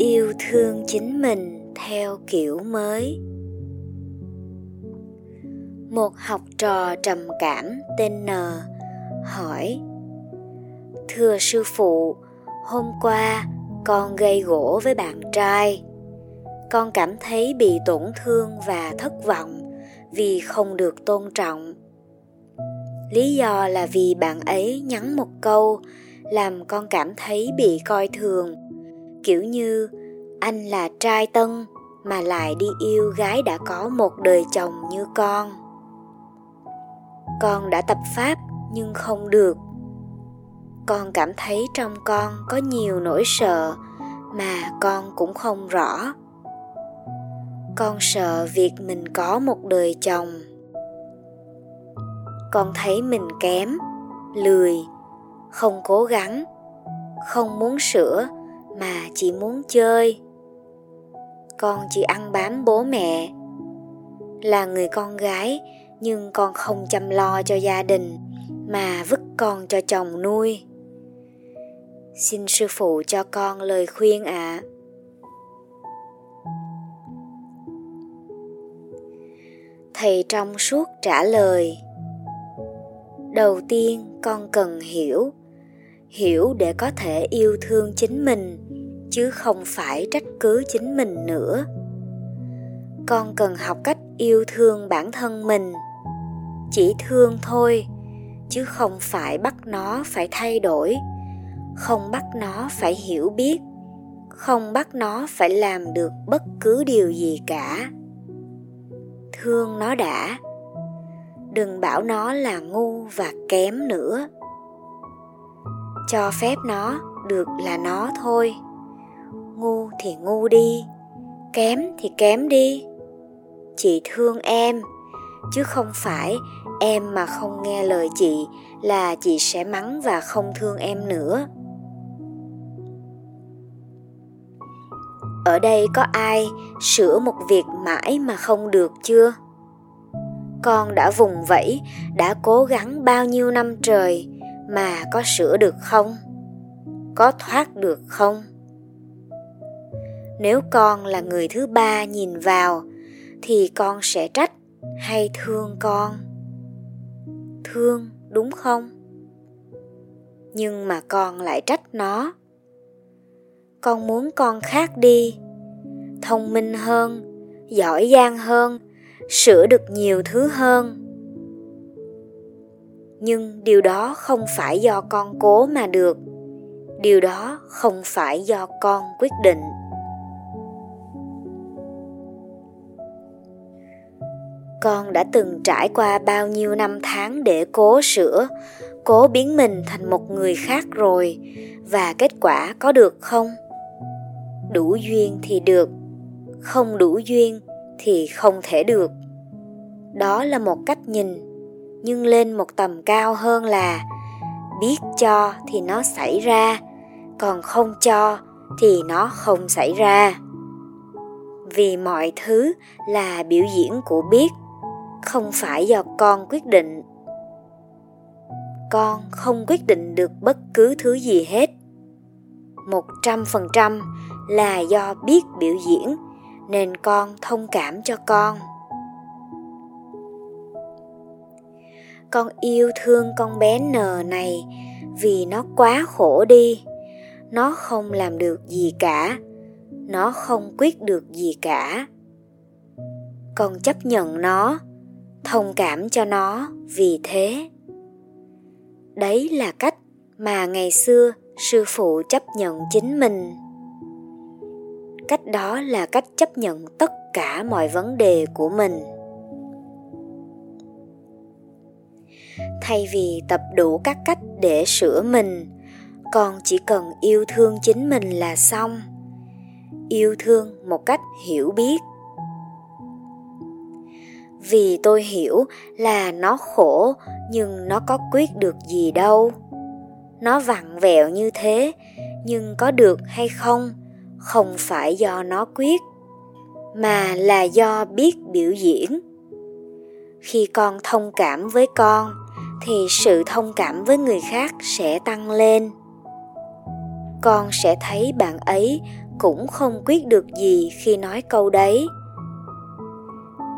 yêu thương chính mình theo kiểu mới. Một học trò trầm cảm tên n hỏi, thưa sư phụ, hôm qua con gây gỗ với bạn trai. Con cảm thấy bị tổn thương và thất vọng vì không được tôn trọng. Lý do là vì bạn ấy nhắn một câu làm con cảm thấy bị coi thường kiểu như, anh là trai tân mà lại đi yêu gái đã có một đời chồng như con. Con đã tập pháp nhưng không được. Con cảm thấy trong con có nhiều nỗi sợ mà con cũng không rõ. Con sợ việc mình có một đời chồng. Con thấy mình kém, lười, không cố gắng, không muốn sửa mà chỉ muốn chơi. Con chỉ ăn bám bố mẹ. Là người con gái, nhưng con không chăm lo cho gia đình, mà vứt con cho chồng nuôi. Xin sư phụ cho con lời khuyên ạ. À. thầy trong suốt trả lời, đầu tiên con cần hiểu hiểu để có thể yêu thương chính mình, chứ không phải trách cứ chính mình nữa. Con cần học cách yêu thương bản thân mình. Chỉ thương thôi, chứ không phải bắt nó phải thay đổi. Không bắt nó phải hiểu biết. Không bắt nó phải làm được bất cứ điều gì cả. Thương nó đã. Đừng bảo nó là ngu và kém nữa cho phép nó được là nó thôi. Ngu thì ngu đi, kém thì kém đi. Chị thương em, chứ không phải em mà không nghe lời chị là chị sẽ mắng và không thương em nữa. Ở đây có ai sửa một việc mãi mà không được chưa? Con đã vùng vẫy, đã cố gắng bao nhiêu năm trời mà có sửa được không? Có thoát được không? Nếu con là người thứ ba nhìn vào, thì con sẽ trách hay thương con? Thương, đúng không? Nhưng mà con lại trách nó. Con muốn con khác đi, thông minh hơn, giỏi giang hơn, sửa được nhiều thứ hơn nhưng điều đó không phải do con cố mà được. Điều đó không phải do con quyết định. Con đã từng trải qua bao nhiêu năm tháng để cố sửa, cố biến mình thành một người khác rồi, và kết quả có được không? Đủ duyên thì được, không đủ duyên thì không thể được. Đó là một cách nhìn nhưng lên một tầm cao hơn là biết cho thì nó xảy ra, còn không cho thì nó không xảy ra. Vì mọi thứ là biểu diễn của biết, không phải do con quyết định. Con không quyết định được bất cứ thứ gì hết. Một trăm phần trăm là do biết biểu diễn, nên con thông cảm cho con. Con yêu thương con bé n này vì nó quá khổ đi. Nó không làm được gì cả. Nó không quyết được gì cả. Con chấp nhận nó, thông cảm cho nó vì thế. Đấy là cách mà ngày xưa sư phụ chấp nhận chính mình. Cách đó là cách chấp nhận tất cả mọi vấn đề của mình. Thay vì tập đủ các cách để sửa mình con chỉ cần yêu thương chính mình là xong. Yêu thương một cách hiểu biết. Vì tôi hiểu là nó khổ, nhưng nó có quyết được gì đâu. Nó vặn vẹo như thế, nhưng có được hay không không phải do nó quyết, mà là do biết biểu diễn. Khi con thông cảm với con thì sự thông cảm với người khác sẽ tăng lên. Con sẽ thấy bạn ấy cũng không quyết được gì khi nói câu đấy.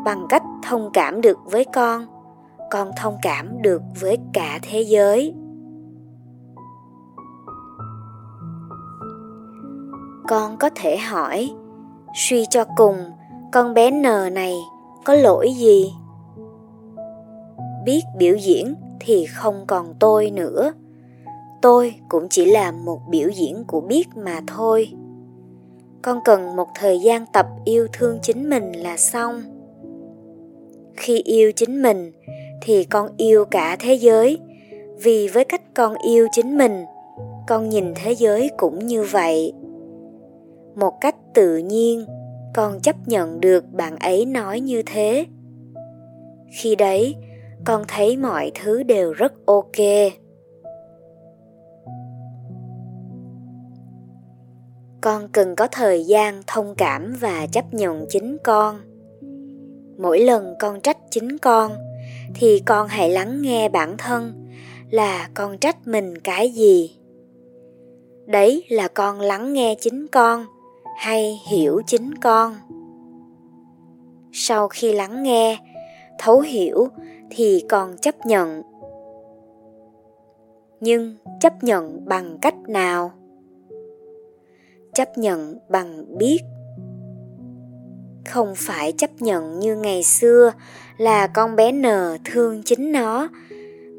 Bằng cách thông cảm được với con con thông cảm được với cả thế giới. Con có thể hỏi, suy cho cùng, con bé n này có lỗi gì? Biết biểu diễn thì không còn tôi nữa. Tôi cũng chỉ là một biểu diễn của biết mà thôi. Con cần một thời gian tập yêu thương chính mình là xong. Khi yêu chính mình, thì con yêu cả thế giới. Vì với cách con yêu chính mình, con nhìn thế giới cũng như vậy. Một cách tự nhiên, con chấp nhận được bạn ấy nói như thế. Khi đấy con thấy mọi thứ đều rất ok. Con cần có thời gian thông cảm và chấp nhận chính con. Mỗi lần con trách chính con, thì con hãy lắng nghe bản thân là con trách mình cái gì. Đấy là con lắng nghe chính con hay hiểu chính con. Sau khi lắng nghe, thấu hiểu thì con chấp nhận. Nhưng chấp nhận bằng cách nào? Chấp nhận bằng biết. Không phải chấp nhận như ngày xưa là con bé n thương chính nó,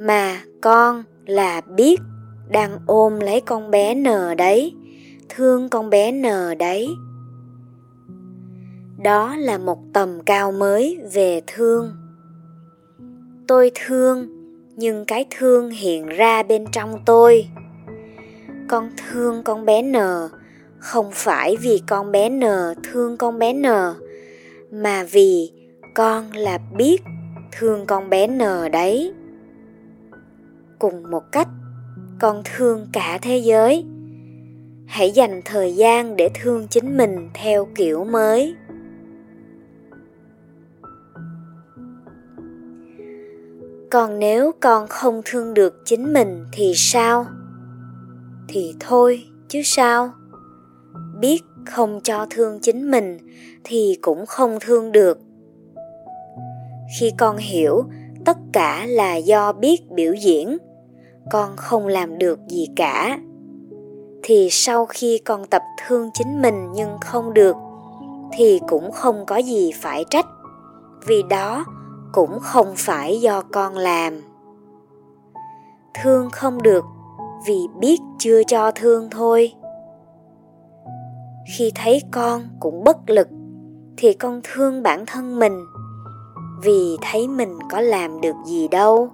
mà con là biết đang ôm lấy con bé n đấy, thương con bé n đấy. Đó là một tầm cao mới về thương tôi thương, nhưng cái thương hiện ra bên trong tôi. Con thương con bé n, không phải vì con bé n thương con bé n, mà vì con là biết thương con bé n đấy. Cùng một cách, con thương cả thế giới. Hãy dành thời gian để thương chính mình theo kiểu mới. Còn nếu con không thương được chính mình thì sao? Thì thôi, chứ sao? Biết không cho thương chính mình thì cũng không thương được. Khi con hiểu tất cả là do biết biểu diễn, con không làm được gì cả, thì sau khi con tập thương chính mình nhưng không được, thì cũng không có gì phải trách. Vì đó cũng không phải do con làm. Thương không được vì biết chưa cho thương thôi. Khi thấy con cũng bất lực thì con thương bản thân mình vì thấy mình có làm được gì đâu.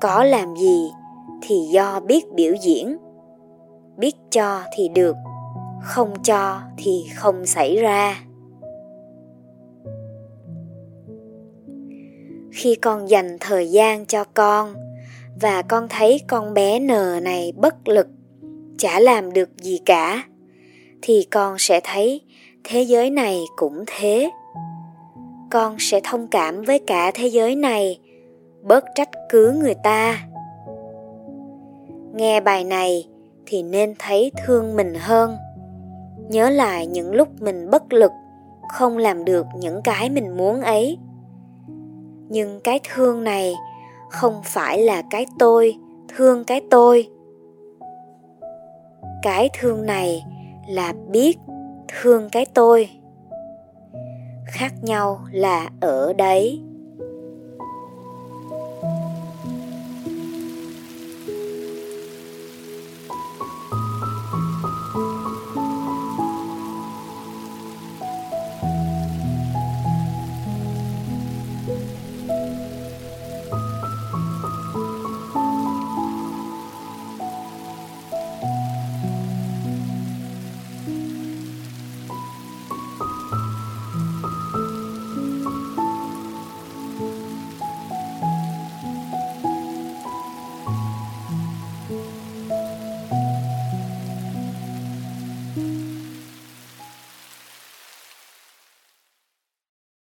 Có làm gì thì do biết biểu diễn. Biết cho thì được, không cho thì không xảy ra. Khi con dành thời gian cho con, và con thấy con bé nờ này bất lực, chả làm được gì cả, thì con sẽ thấy thế giới này cũng thế. Con sẽ thông cảm với cả thế giới này, bớt trách cứ người ta. Nghe bài này thì nên thấy thương mình hơn. Nhớ lại những lúc mình bất lực, không làm được những cái mình muốn ấy nhưng cái thương này không phải là cái tôi thương cái tôi. Cái thương này là biết thương cái tôi. Khác nhau là ở đấy.